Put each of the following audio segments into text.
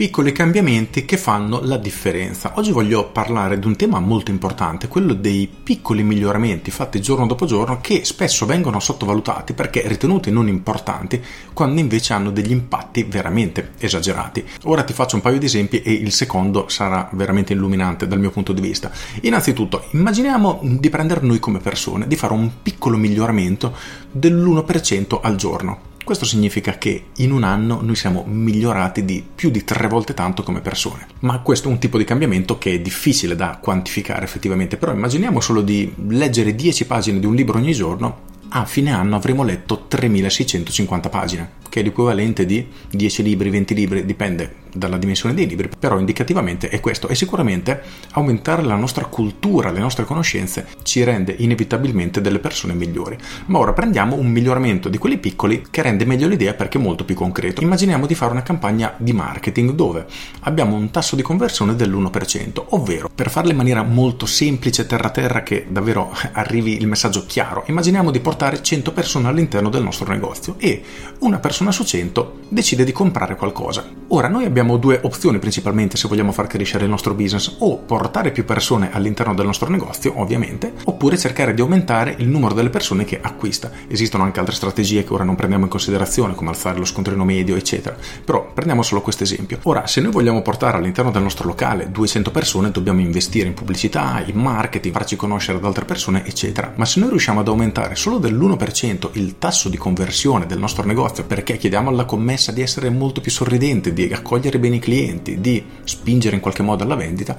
Piccoli cambiamenti che fanno la differenza. Oggi voglio parlare di un tema molto importante, quello dei piccoli miglioramenti fatti giorno dopo giorno che spesso vengono sottovalutati perché ritenuti non importanti, quando invece hanno degli impatti veramente esagerati. Ora ti faccio un paio di esempi e il secondo sarà veramente illuminante dal mio punto di vista. Innanzitutto, immaginiamo di prendere noi come persone, di fare un piccolo miglioramento dell'1% al giorno questo significa che in un anno noi siamo migliorati di più di tre volte tanto come persone. Ma questo è un tipo di cambiamento che è difficile da quantificare effettivamente, però immaginiamo solo di leggere 10 pagine di un libro ogni giorno a fine anno avremo letto 3650 pagine, che è l'equivalente di 10 libri, 20 libri, dipende dalla dimensione dei libri, però indicativamente è questo e sicuramente aumentare la nostra cultura, le nostre conoscenze ci rende inevitabilmente delle persone migliori. Ma ora prendiamo un miglioramento di quelli piccoli che rende meglio l'idea perché è molto più concreto. Immaginiamo di fare una campagna di marketing dove abbiamo un tasso di conversione dell'1%, ovvero per farla in maniera molto semplice, terra terra, che davvero arrivi il messaggio chiaro, immaginiamo di portare 100 persone all'interno del nostro negozio e una persona su 100 decide di comprare qualcosa. Ora noi abbiamo due opzioni principalmente se vogliamo far crescere il nostro business, o portare più persone all'interno del nostro negozio, ovviamente, oppure cercare di aumentare il numero delle persone che acquista. Esistono anche altre strategie che ora non prendiamo in considerazione, come alzare lo scontrino medio, eccetera. Però prendiamo solo questo esempio. Ora, se noi vogliamo portare all'interno del nostro locale 200 persone, dobbiamo investire in pubblicità, in marketing, farci conoscere ad altre persone, eccetera. Ma se noi riusciamo ad aumentare solo dell'1% il tasso di conversione del nostro negozio perché chiediamo alla commessa di essere molto più sorridente, di accogliere accogliere bene i clienti, di spingere in qualche modo alla vendita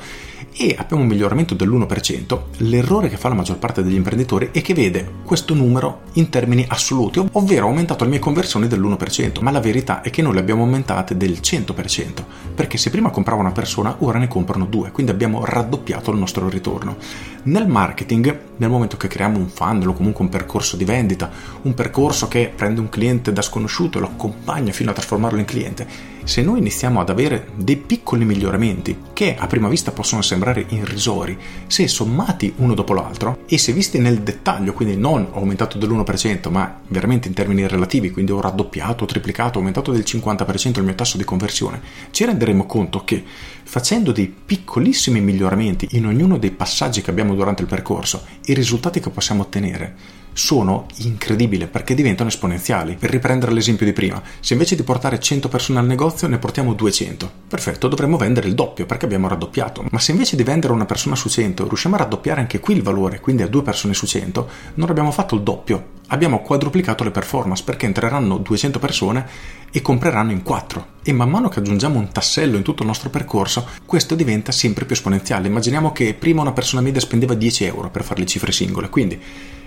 e abbiamo un miglioramento dell'1%, l'errore che fa la maggior parte degli imprenditori è che vede questo numero in termini assoluti, ovvero ho aumentato le mie conversioni dell'1%, ma la verità è che noi le abbiamo aumentate del 100%, perché se prima comprava una persona, ora ne comprano due, quindi abbiamo raddoppiato il nostro ritorno. Nel marketing, nel momento che creiamo un funnel o comunque un percorso di vendita, un percorso che prende un cliente da sconosciuto e lo accompagna fino a trasformarlo in cliente, se noi iniziamo ad avere dei piccoli miglioramenti che a prima vista possono sembrare irrisori, se sommati uno dopo l'altro e se visti nel dettaglio, quindi non aumentato dell'1%, ma veramente in termini relativi, quindi ho raddoppiato, triplicato, aumentato del 50% il mio tasso di conversione, ci renderemo conto che facendo dei piccolissimi miglioramenti in ognuno dei passaggi che abbiamo durante il percorso, i risultati che possiamo ottenere sono incredibili perché diventano esponenziali. Per riprendere l'esempio di prima, se invece di portare 100 persone al negozio ne portiamo 200, perfetto, dovremmo vendere il doppio perché abbiamo raddoppiato. Ma se invece di vendere una persona su 100 riusciamo a raddoppiare anche qui il valore, quindi a due persone su 100, non abbiamo fatto il doppio, abbiamo quadruplicato le performance perché entreranno 200 persone e compreranno in 4 e man mano che aggiungiamo un tassello in tutto il nostro percorso questo diventa sempre più esponenziale. Immaginiamo che prima una persona media spendeva 10 euro per fare le cifre singole quindi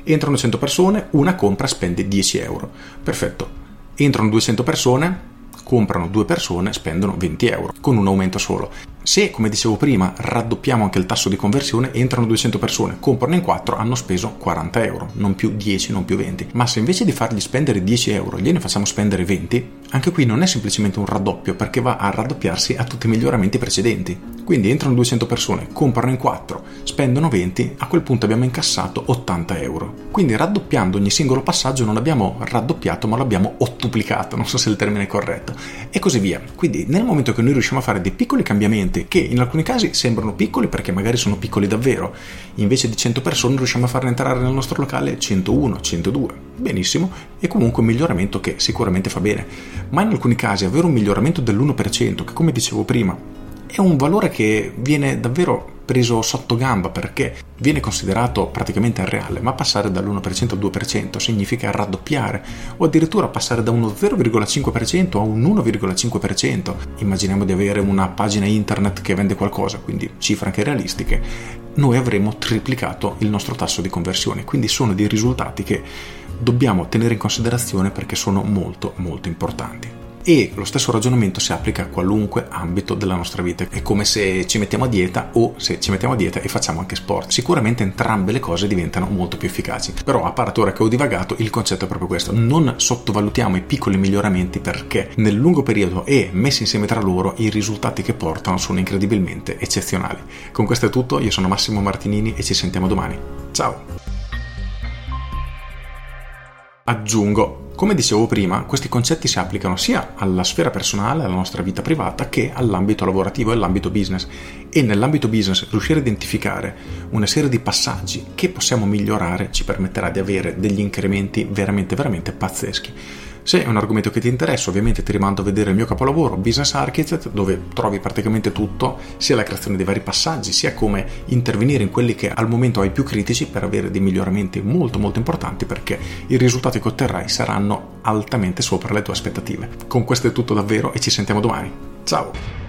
entrano 100 persone una compra spende 10 euro. Perfetto. Entrano 200 persone comprano due persone, spendono 20 euro, con un aumento solo. Se, come dicevo prima, raddoppiamo anche il tasso di conversione, entrano 200 persone, comprano in 4, hanno speso 40 euro, non più 10, non più 20. Ma se invece di fargli spendere 10 euro gliene facciamo spendere 20, anche qui non è semplicemente un raddoppio, perché va a raddoppiarsi a tutti i miglioramenti precedenti. Quindi entrano 200 persone, comprano in 4, spendono 20, a quel punto abbiamo incassato 80 euro. Quindi raddoppiando ogni singolo passaggio non abbiamo raddoppiato ma l'abbiamo ottuplicato, non so se il termine è corretto, e così via. Quindi nel momento che noi riusciamo a fare dei piccoli cambiamenti, che in alcuni casi sembrano piccoli perché magari sono piccoli davvero, invece di 100 persone riusciamo a farne entrare nel nostro locale 101, 102, benissimo, e comunque un miglioramento che sicuramente fa bene. Ma in alcuni casi avere un miglioramento dell'1%, che come dicevo prima, è un valore che viene davvero preso sotto gamba perché viene considerato praticamente irreale, ma passare dall'1% al 2% significa raddoppiare o addirittura passare da uno 0,5% a un 1,5%. Immaginiamo di avere una pagina internet che vende qualcosa, quindi cifre anche realistiche, noi avremo triplicato il nostro tasso di conversione, quindi sono dei risultati che dobbiamo tenere in considerazione perché sono molto molto importanti. e lo stesso ragionamento si applica a qualunque ambito della nostra vita. È come se ci mettiamo a dieta o se ci mettiamo a dieta e facciamo anche sport. Sicuramente entrambe le cose diventano molto più efficaci. Però a parte ora che ho divagato, il concetto è proprio questo. Non sottovalutiamo i piccoli miglioramenti perché nel lungo periodo e messi insieme tra loro i risultati che portano sono incredibilmente eccezionali. Con questo è tutto, io sono Massimo Martinini e ci sentiamo domani. Ciao! Aggiungo, come dicevo prima, questi concetti si applicano sia alla sfera personale, alla nostra vita privata, che all'ambito lavorativo e all'ambito business. E nell'ambito business riuscire a identificare una serie di passaggi che possiamo migliorare ci permetterà di avere degli incrementi veramente, veramente pazzeschi. Se è un argomento che ti interessa, ovviamente ti rimando a vedere il mio capolavoro Business Architect, dove trovi praticamente tutto, sia la creazione dei vari passaggi, sia come intervenire in quelli che al momento hai più critici per avere dei miglioramenti molto molto importanti perché i risultati che otterrai saranno altamente sopra le tue aspettative. Con questo è tutto davvero e ci sentiamo domani. Ciao!